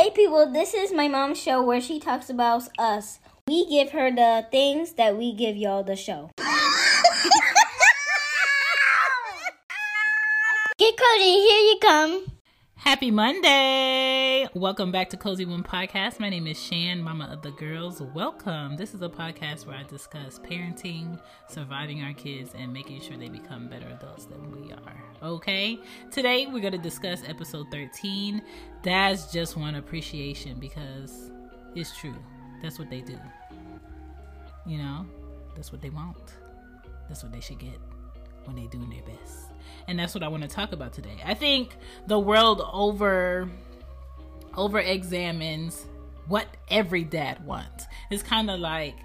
Hey people, this is my mom's show where she talks about us. We give her the things that we give y'all the show. Get Cody, here you come. Happy Monday! Welcome back to Cozy Womb Podcast. My name is Shan, Mama of the Girls. Welcome. This is a podcast where I discuss parenting, surviving our kids, and making sure they become better adults than we are. Okay? Today we're going to discuss episode 13. Dads just want appreciation because it's true. That's what they do. You know, that's what they want. That's what they should get when they're doing their best and that's what I want to talk about today. I think the world over over examines what every dad wants. It's kind of like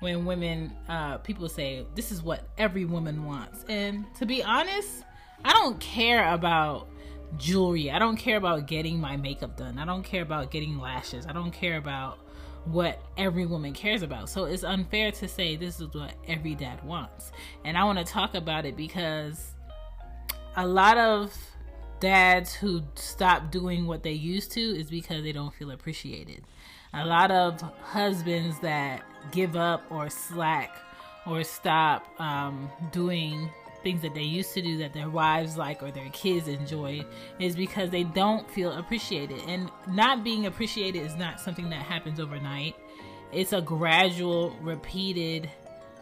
when women uh, people say this is what every woman wants, and to be honest, I don't care about jewelry. I don't care about getting my makeup done. I don't care about getting lashes. I don't care about what every woman cares about. So it's unfair to say this is what every dad wants. And I want to talk about it because a lot of dads who stop doing what they used to is because they don't feel appreciated. A lot of husbands that give up or slack or stop um, doing things that they used to do that their wives like or their kids enjoy is because they don't feel appreciated. And not being appreciated is not something that happens overnight, it's a gradual, repeated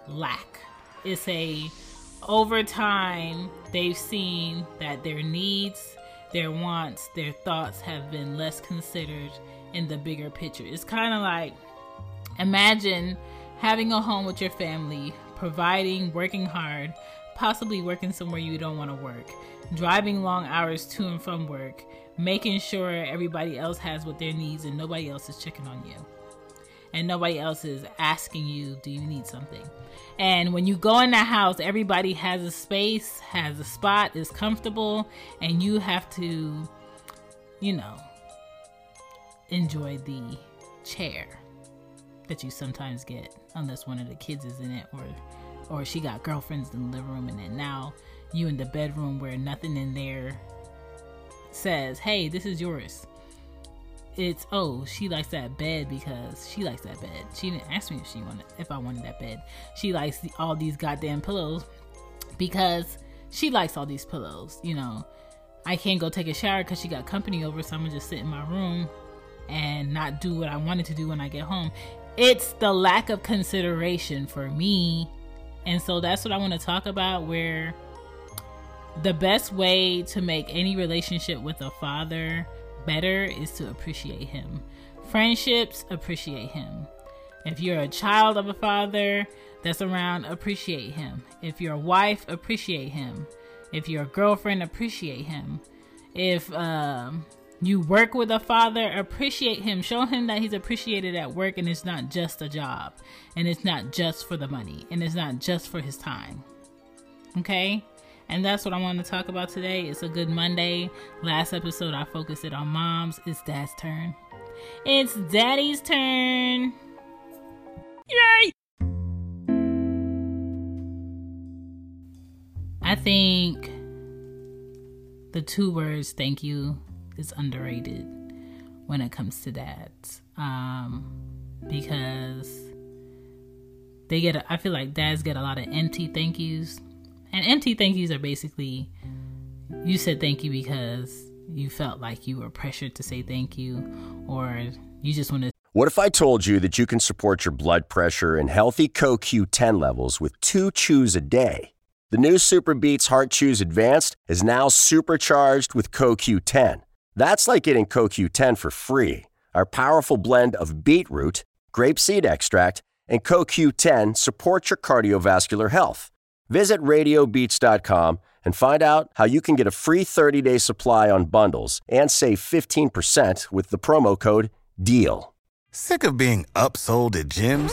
lack. It's a over time, they've seen that their needs, their wants, their thoughts have been less considered in the bigger picture. It's kind of like imagine having a home with your family, providing, working hard, possibly working somewhere you don't want to work, driving long hours to and from work, making sure everybody else has what their needs and nobody else is checking on you. And nobody else is asking you, do you need something? And when you go in that house, everybody has a space, has a spot, is comfortable, and you have to, you know, enjoy the chair that you sometimes get, unless one of the kids is in it, or or she got girlfriends in the living room, and then now you in the bedroom where nothing in there says, "Hey, this is yours." It's oh she likes that bed because she likes that bed. She didn't ask me if she wanted if I wanted that bed. She likes the, all these goddamn pillows because she likes all these pillows. You know, I can't go take a shower because she got company over, so I'm gonna just sit in my room and not do what I wanted to do when I get home. It's the lack of consideration for me, and so that's what I want to talk about. Where the best way to make any relationship with a father better is to appreciate him. Friendships, appreciate him. If you're a child of a father that's around, appreciate him. If you're a wife, appreciate him. If you're a girlfriend, appreciate him. If um, you work with a father, appreciate him. Show him that he's appreciated at work and it's not just a job. And it's not just for the money. And it's not just for his time. Okay? And that's what I want to talk about today. It's a good Monday. Last episode, I focused it on moms. It's dad's turn. It's daddy's turn. Yay! I think the two words thank you is underrated when it comes to dads. Um, because they get, a, I feel like dads get a lot of empty thank yous and empty thank yous are basically you said thank you because you felt like you were pressured to say thank you or you just want to. What if I told you that you can support your blood pressure and healthy CoQ10 levels with two chews a day? The new SuperBeets Heart Chews Advanced is now supercharged with CoQ10. That's like getting CoQ10 for free. Our powerful blend of beetroot, grapeseed extract, and CoQ10 supports your cardiovascular health. Visit radiobeats.com and find out how you can get a free 30 day supply on bundles and save 15% with the promo code DEAL. Sick of being upsold at gyms?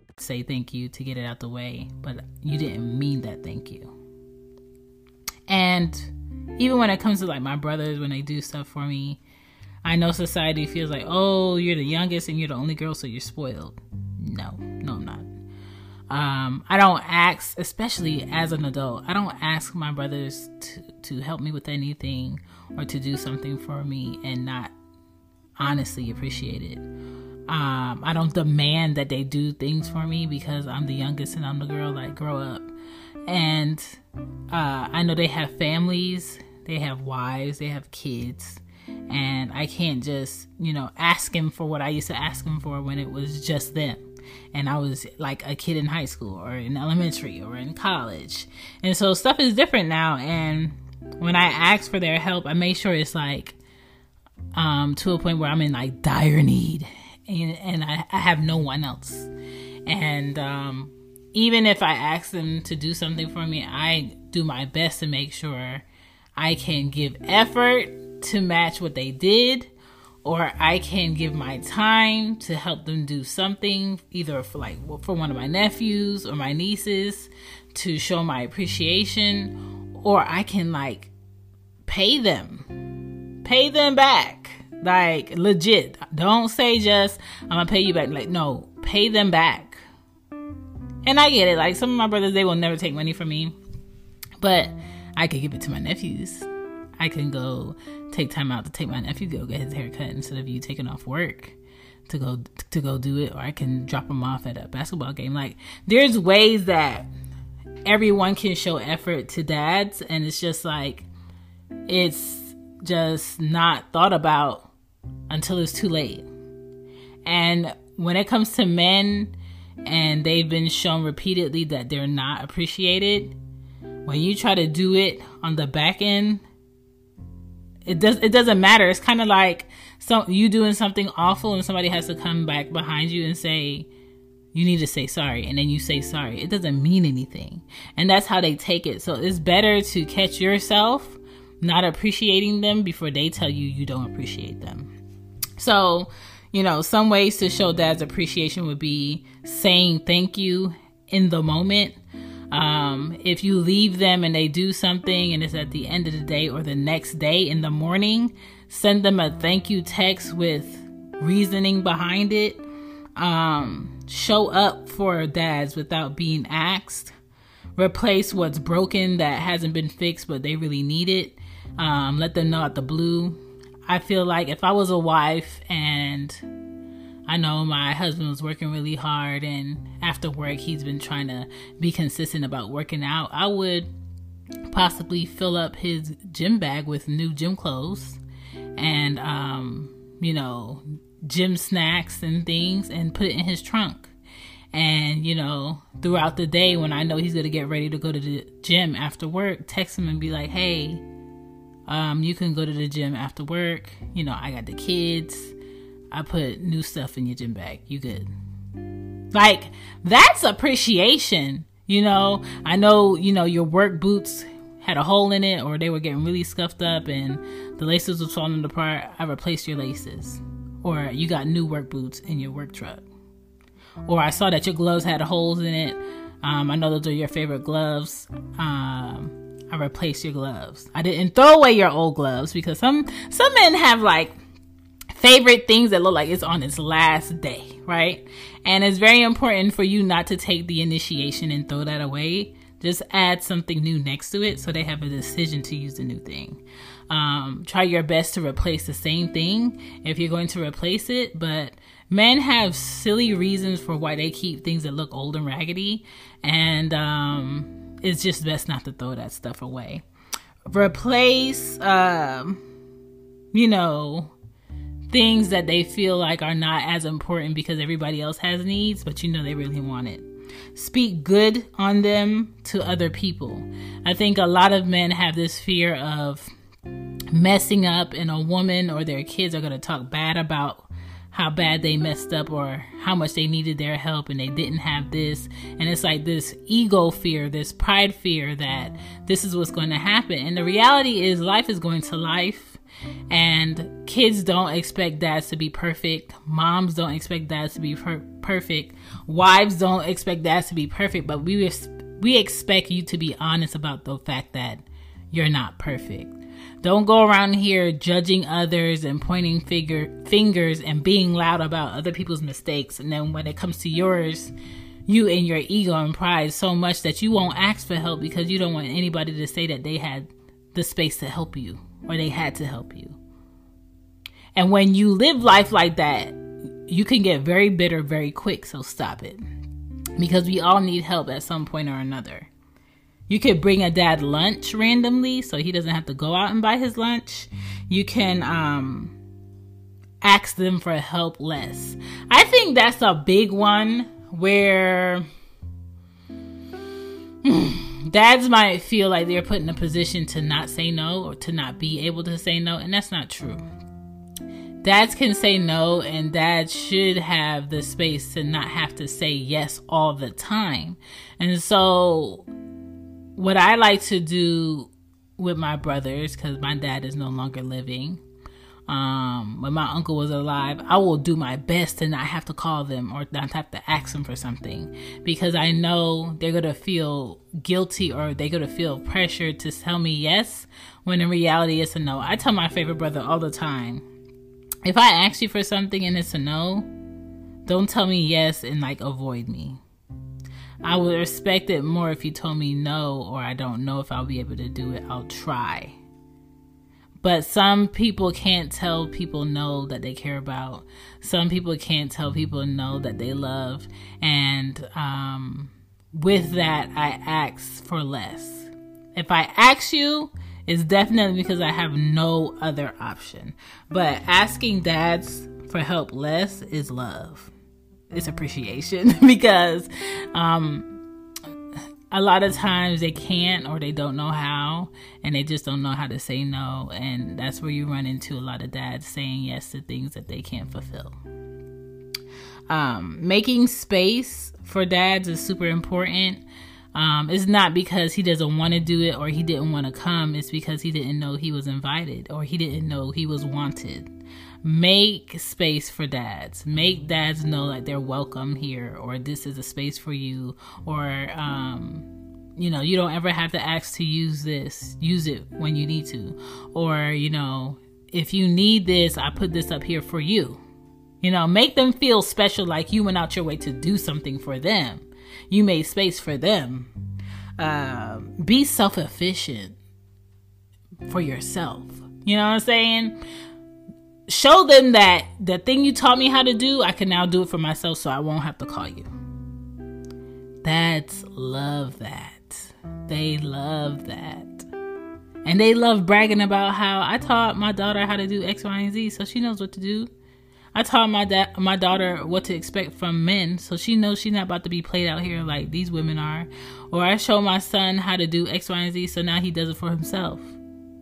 Say thank you to get it out the way, but you didn't mean that thank you. And even when it comes to like my brothers, when they do stuff for me, I know society feels like, oh, you're the youngest and you're the only girl, so you're spoiled. No, no, I'm not. Um, I don't ask, especially as an adult, I don't ask my brothers to, to help me with anything or to do something for me and not honestly appreciate it. Um, I don't demand that they do things for me because I'm the youngest and I'm the girl. Like, grow up. And uh, I know they have families, they have wives, they have kids and I can't just, you know, ask them for what I used to ask them for when it was just them. And I was like a kid in high school or in elementary or in college. And so stuff is different now. And when I ask for their help, I make sure it's like um, to a point where I'm in like dire need and, and I, I have no one else. And um, even if I ask them to do something for me, I do my best to make sure I can give effort to match what they did or I can give my time to help them do something either for like for one of my nephews or my nieces to show my appreciation or I can like pay them pay them back like legit. Don't say just I'm gonna pay you back. Like no pay them back. And I get it. Like some of my brothers they will never take money from me but I could give it to my nephews. I can go take time out to take my nephew go get his haircut instead of you taking off work to go to go do it or I can drop him off at a basketball game. Like there's ways that everyone can show effort to dads and it's just like it's just not thought about until it's too late. And when it comes to men and they've been shown repeatedly that they're not appreciated, when you try to do it on the back end it does it doesn't matter. It's kind of like so you doing something awful and somebody has to come back behind you and say you need to say sorry and then you say sorry. It doesn't mean anything. And that's how they take it. So it's better to catch yourself not appreciating them before they tell you you don't appreciate them. So, you know, some ways to show dad's appreciation would be saying thank you in the moment um, if you leave them and they do something and it's at the end of the day or the next day in the morning, send them a thank you text with reasoning behind it. Um, show up for dads without being asked. Replace what's broken that hasn't been fixed but they really need it. Um, let them know at the blue. I feel like if I was a wife and I know my husband was working really hard, and after work, he's been trying to be consistent about working out. I would possibly fill up his gym bag with new gym clothes and, um, you know, gym snacks and things and put it in his trunk. And, you know, throughout the day when I know he's going to get ready to go to the gym after work, text him and be like, hey, um, you can go to the gym after work. You know, I got the kids I put new stuff in your gym bag. You good. Like, that's appreciation. You know, I know, you know, your work boots had a hole in it or they were getting really scuffed up and the laces was falling apart. I replaced your laces. Or you got new work boots in your work truck. Or I saw that your gloves had holes in it. Um, I know those are your favorite gloves. Um, I replaced your gloves. I didn't throw away your old gloves because some some men have like favorite things that look like it's on its last day, right? And it's very important for you not to take the initiation and throw that away. Just add something new next to it so they have a decision to use the new thing. Um, try your best to replace the same thing if you're going to replace it, but men have silly reasons for why they keep things that look old and raggedy, and um, it's just best not to throw that stuff away. Replace, um, you know, things that they feel like are not as important because everybody else has needs, but you know they really want it. Speak good on them to other people. I think a lot of men have this fear of messing up, and a woman or their kids are going to talk bad about how bad they messed up or how much they needed their help and they didn't have this. And it's like this ego fear, this pride fear that this is what's going to happen. And the reality is, life is going to life And kids don't expect dads to be perfect. Moms don't expect dads to be per- perfect. Wives don't expect dads to be perfect, but we we expect you to be honest about the fact that you're not perfect. Don't go around here judging others and pointing figure, fingers and being loud about other people's mistakes. And then when it comes to yours, you and your ego and pride so much that you won't ask for help because you don't want anybody to say that they had the space to help you or they had to help you. And when you live life like that, you can get very bitter very quick. So stop it. Because we all need help at some point or another. You could bring a dad lunch randomly so he doesn't have to go out and buy his lunch. You can um ask them for help less. I think that's a big one where dads might feel like they're put in a position to not say no or to not be able to say no, and that's not true. Dads can say no, and dads should have the space to not have to say yes all the time. And so, what I like to do with my brothers, because my dad is no longer living, um, when my uncle was alive, I will do my best to not have to call them or not have to ask them for something because I know they're gonna feel guilty or they're gonna feel pressured to tell me yes when in reality it's a no. I tell my favorite brother all the time if I ask you for something and it's a no, don't tell me yes and like avoid me. I would respect it more if you told me no or I don't know if I'll be able to do it. I'll try. But some people can't tell people no that they care about. Some people can't tell people no that they love. And um, with that, I ask for less. If I ask you, it's definitely because I have no other option. But asking dads for help less is love. It's appreciation because um, a lot of times they can't or they don't know how and they just don't know how to say no. And that's where you run into a lot of dads saying yes to things that they can't fulfill. Um, making space for dads is super important. Um, it's not because he doesn't want to do it or he didn't want to come. It's because he didn't know he was invited or he didn't know he was wanted make space for dads. Make dads know that they're welcome here or this is a space for you or um you know you don't ever have to ask to use this use it when you need to. Or you know if you need this i put this up here for you. You know make them feel special like you went out your way to do something for them. You made space for them. Uh, be self-efficient for yourself. You know what i'm saying show them that the thing you taught me how to do, I can now do it for myself so I won't have to call you. That's love that. They love that. And they love bragging about how I taught my daughter how to do X, Y, and Z, so she knows what to do. I taught my dad, my daughter what to expect from men, so she knows she's not about to be played out here like these women are. Or I show my son how to do X, Y, and Z, so now he does it for himself.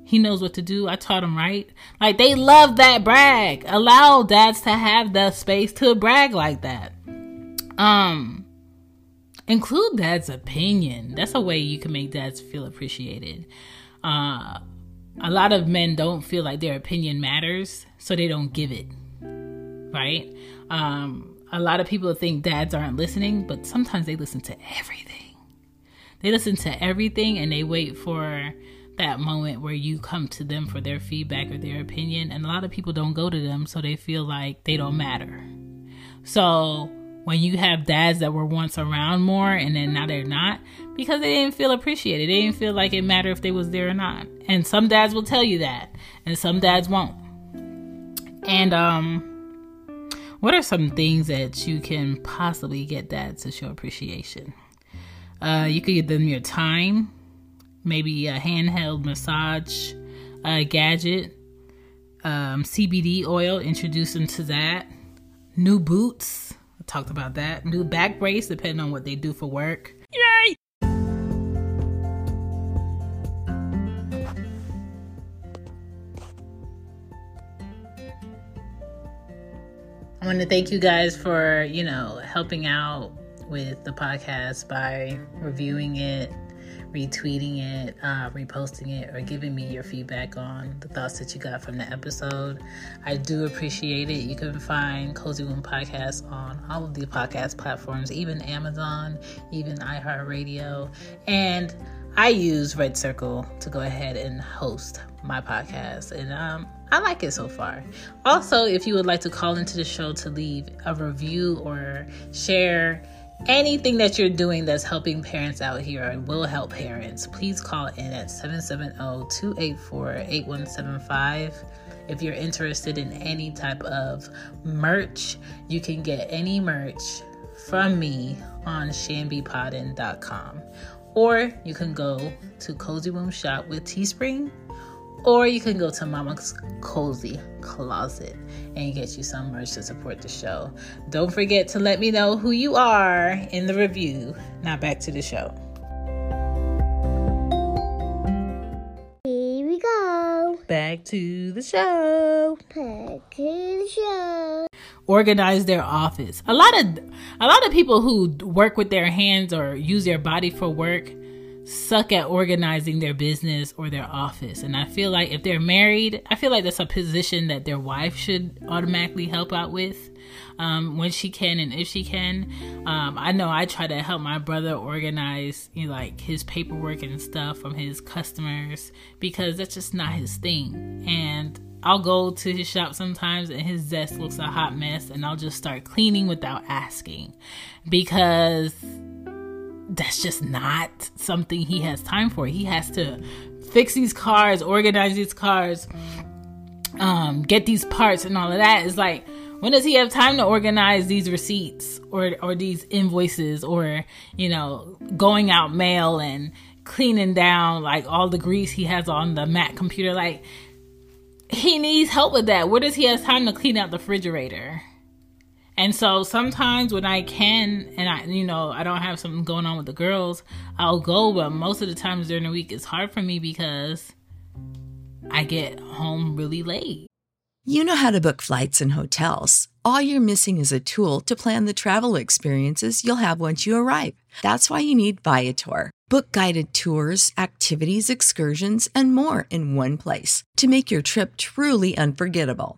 He knows what to do. I taught him right. Like they love that brag. Allow dads to have the space to brag like that. Um include dad's opinion. That's a way you can make dads feel appreciated. Uh a lot of men don't feel like their opinion matters, so they don't give it. Right? Um a lot of people think dads aren't listening, but sometimes they listen to everything. They listen to everything and they wait for that moment where you come to them for their feedback or their opinion and a lot of people don't go to them so they feel like they don't matter. So when you have dads that were once around more and then now they're not because they didn't feel appreciated. They didn't feel like it mattered if they was there or not. And some dads will tell you that and some dads won't. And um what are some things that you can possibly get dads to show appreciation? Uh, you could give them your time maybe a handheld massage uh, gadget, um, CBD oil, introduce them to that. New boots, I talked about that. New back brace, depending on what they do for work. Yay! I want to thank you guys for, you know, helping out with the podcast by reviewing it, retweeting it, uh, reposting it, or giving me your feedback on the thoughts that you got from the episode. I do appreciate it. You can find Cozy Womb Podcast on all of the podcast platforms, even Amazon, even iHeartRadio. And I use Red Circle to go ahead and host my podcast. And um, I like it so far. Also, if you would like to call into the show to leave a review or share anything that you're doing that's helping parents out here and will help parents, please call in at 770-284-8175. If you're interested in any type of merch, you can get any merch from me on shanbypodden.com. Or you can go to Cozy Womb Shop with Teespring or you can go to Mama's Cozy Closet and get you some merch to support the show. Don't forget to let me know who you are in the review. Now back to the show. Here we go. Back to the show. Back to the show. Organize their office. A lot of a lot of people who work with their hands or use their body for work suck at organizing their business or their office. And I feel like if they're married, I feel like that's a position that their wife should automatically help out with um, when she can and if she can. Um, I know I try to help my brother organize you know, like his paperwork and stuff from his customers because that's just not his thing. And I'll go to his shop sometimes and his desk looks a hot mess and I'll just start cleaning without asking because that's just not something he has time for. He has to fix these cars, organize these cars, um, get these parts and all of that. It's like when does he have time to organize these receipts or or these invoices or you know going out mail and cleaning down like all the grease he has on the Mac computer? Like he needs help with that. Where does he have time to clean out the refrigerator? And so sometimes when I can, and I, you know, I don't have something going on with the girls, I'll go. But most of the times during the week, it's hard for me because I get home really late. You know how to book flights and hotels. All you're missing is a tool to plan the travel experiences you'll have once you arrive. That's why you need Viator. Book guided tours, activities, excursions, and more in one place to make your trip truly unforgettable.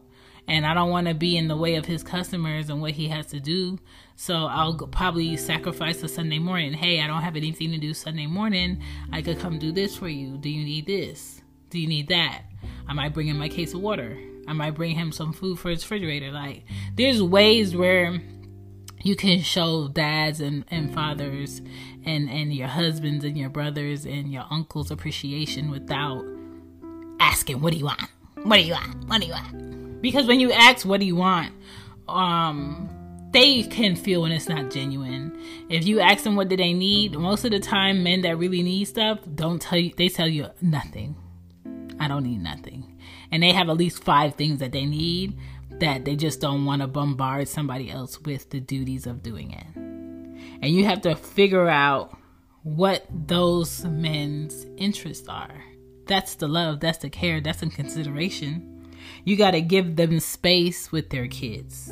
and i don't want to be in the way of his customers and what he has to do. So i'll probably sacrifice a sunday morning. Hey i don't have anything to do sunday morning. I could come do this for you. Do you need this? Do you need that? I might bring him my case of water. I might bring him some food for his refrigerator. Like there's ways where you can show dads and, and fathers and, and your husbands and your brothers and your uncles appreciation without asking what do you want? What do you want? What do you want because when you ask what do you want um they can feel when it's not genuine if you ask them what do they need most of the time men that really need stuff don't tell you they tell you nothing I don't need nothing. And they have at least five things that they need that they just don't want to bombard somebody else with the duties of doing it. And you have to figure out what those men's interests are. That's the love, that's the care, that's the consideration. You got to give them space with their kids.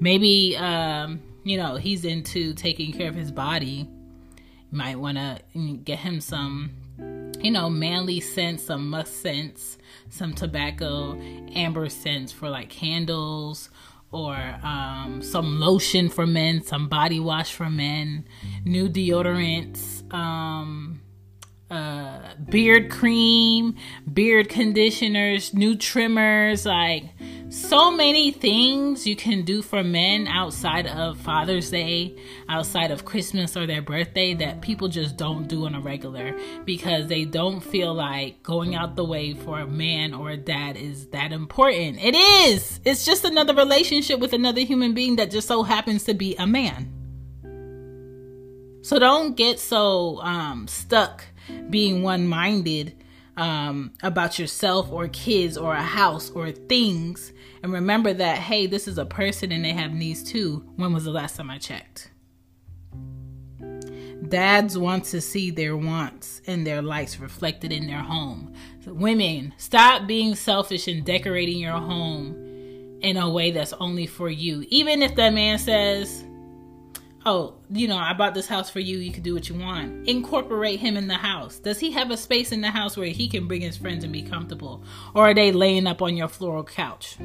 Maybe, um, you know, he's into taking care of his body. You might want to get him some, you know, manly scents, some musk scents, some tobacco, amber scents for like candles or um, some lotion for men, some body wash for men, new deodorants, um, uh, beard cream, beard conditioners, new trimmers, like so many things you can do for men outside of Father's Day, outside of Christmas or their birthday that people just don't do on a regular because they don't feel like going out the way for a man or a dad is that important. It is. It's just another relationship with another human being that just so happens to be a man. So don't get so um, stuck being one minded um, about yourself or kids or a house or things. And remember that, hey, this is a person and they have needs too. When was the last time I checked? Dads want to see their wants and their likes reflected in their home. So women, stop being selfish and decorating your home in a way that's only for you. Even if that man says, oh, you know, I bought this house for you. You can do what you want. Incorporate him in the house. Does he have a space in the house where he can bring his friends and be comfortable? Or are they laying up on your floral couch?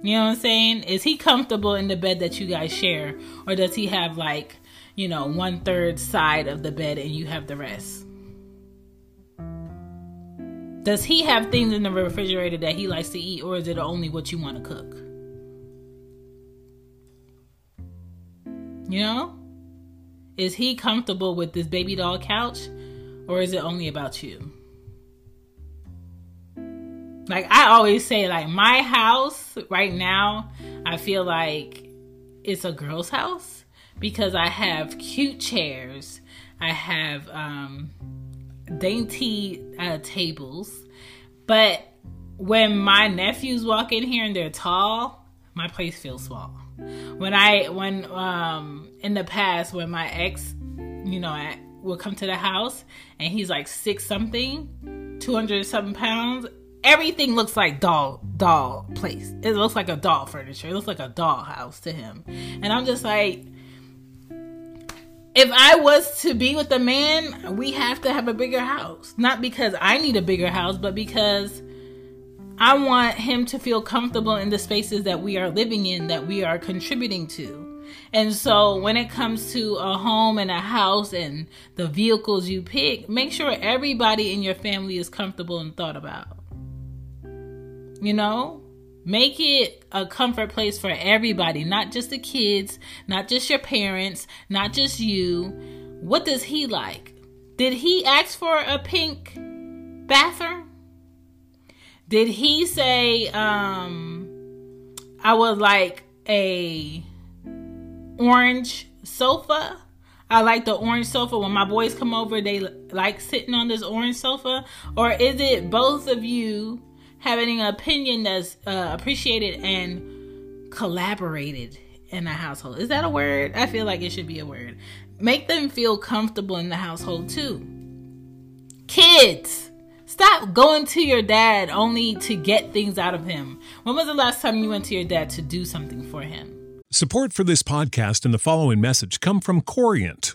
You know what I'm saying? Is he comfortable in the bed that you guys share? Or does he have like, you know, one third side of the bed and you have the rest? Does he have things in the refrigerator that he likes to eat, or is it only what you want to cook? You know? Is he comfortable with this baby doll couch or is it only about you? Like I always say like my house right now, I feel like it's a girl's house because I have cute chairs. I have um dainty uh, tables. But when my nephews walk in here and they're tall, my place feels small when I when um in the past when my ex, you know, I would come to the house and he's like six something, two hundred something pounds. Everything looks like doll doll place. It looks like a doll furniture. It looks like a doll house to him, and I'm just like. If I was to be with a man, we have to have a bigger house. Not because I need a bigger house, but because I want him to feel comfortable in the spaces that we are living in, that we are contributing to. And so when it comes to a home and a house and the vehicles you pick, make sure everybody in your family is comfortable and thought about. You know? Make it a comfort place for everybody, not just the kids, not just your parents, not just you. What does he like? Did he ask for a pink bathroom? Did he say um I would like a orange sofa? I like the orange sofa. When my boys come over, they like sitting on this orange sofa. Or is it both of you having an opinion that's uh, appreciated and collaborated in the household? Is that a word? I feel like it should be a word. Make them feel comfortable in the household too. Kids Stop going to your dad only to get things out of him. When was the last time you went to your dad to do something for him? Support for this podcast and the following message come from Corient.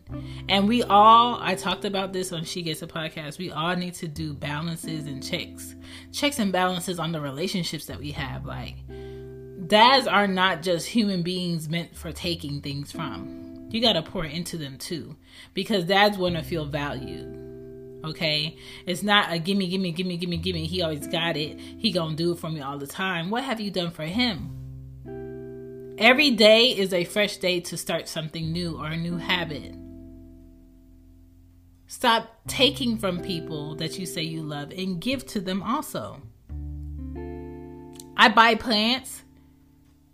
And we all, I talked about this on She Gets a Podcast, we all need to do balances and checks. Checks and balances on the relationships that we have. Like, dads are not just human beings meant for taking things from. You got to pour into them too. Because dads want to feel valued. Okay? It's not a gimme, gimme, gimme, gimme, gimme. He always got it. He gonna do it for me all the time. What have you done for him? Every day is a fresh day to start something new or a new habit. Stop taking from people that you say you love and give to them also. I buy plants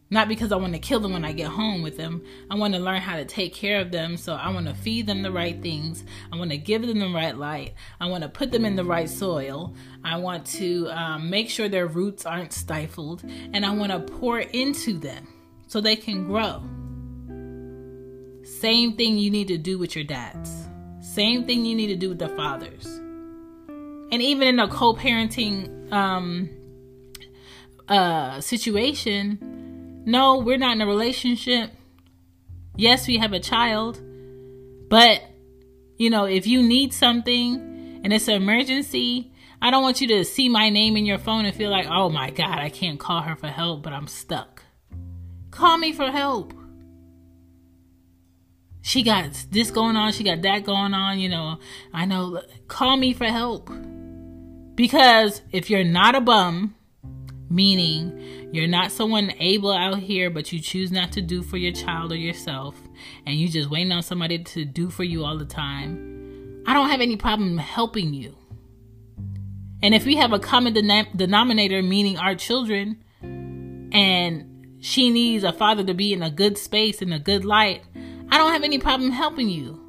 not because I want to kill them when I get home with them. I want to learn how to take care of them. So I want to feed them the right things. I want to give them the right light. I want to put them in the right soil. I want to um, make sure their roots aren't stifled. And I want to pour into them so they can grow. Same thing you need to do with your dads. Same thing you need to do with the fathers. And even in a co parenting um, uh, situation, no, we're not in a relationship. Yes, we have a child. But, you know, if you need something and it's an emergency, I don't want you to see my name in your phone and feel like, oh my God, I can't call her for help, but I'm stuck. Call me for help. She got this going on, she got that going on, you know. I know. Call me for help. Because if you're not a bum, meaning you're not someone able out here, but you choose not to do for your child or yourself, and you just waiting on somebody to do for you all the time, I don't have any problem helping you. And if we have a common denominator, meaning our children, and she needs a father to be in a good space, in a good light, I don't have any problem helping you.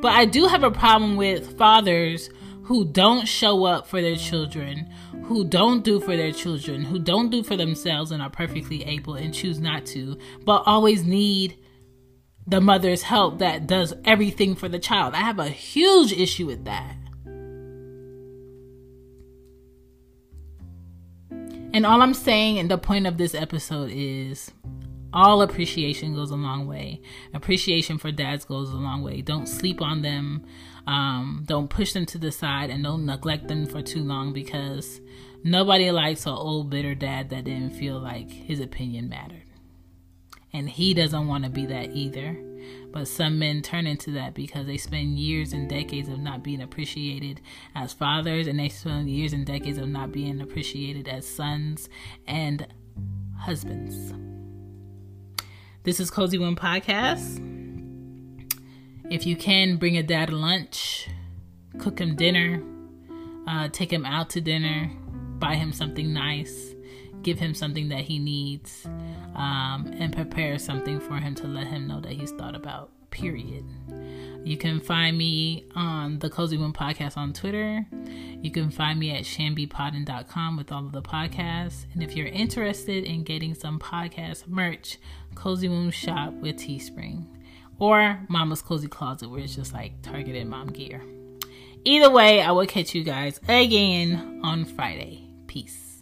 But I do have a problem with fathers who don't show up for their children, who don't do for their children, who don't do for themselves and are perfectly able and choose not to, but always need the mother's help that does everything for the child. I have a huge issue with that. And all I'm saying, and the point of this episode is all appreciation goes a long way. Appreciation for dads goes a long way. Don't sleep on them. Um, don't push them to the side and don't neglect them for too long because nobody likes an old bitter dad that didn't feel like his opinion mattered. And he doesn't want to be that either. But some men turn into that because they spend years and decades of not being appreciated as fathers, and they spend years and decades of not being appreciated as sons and husbands. This is Cozy Womb Podcast. If you can, bring a dad lunch, cook him dinner, uh, take him out to dinner, buy him something nice give him something that he needs, um, and prepare something for him to let him know that he's thought about. Period. You can find me on the Cozy Womb Podcast on Twitter. You can find me at shambypodden.com with all of the podcasts. And if you're interested in getting some podcast merch, Cozy Womb Shop with Teespring or Mama's Cozy Closet, where it's just like targeted mom gear. Either way, I will catch you guys again on Friday. Peace.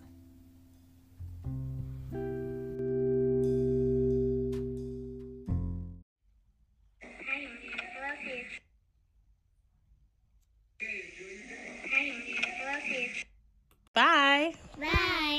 Bye. Bye.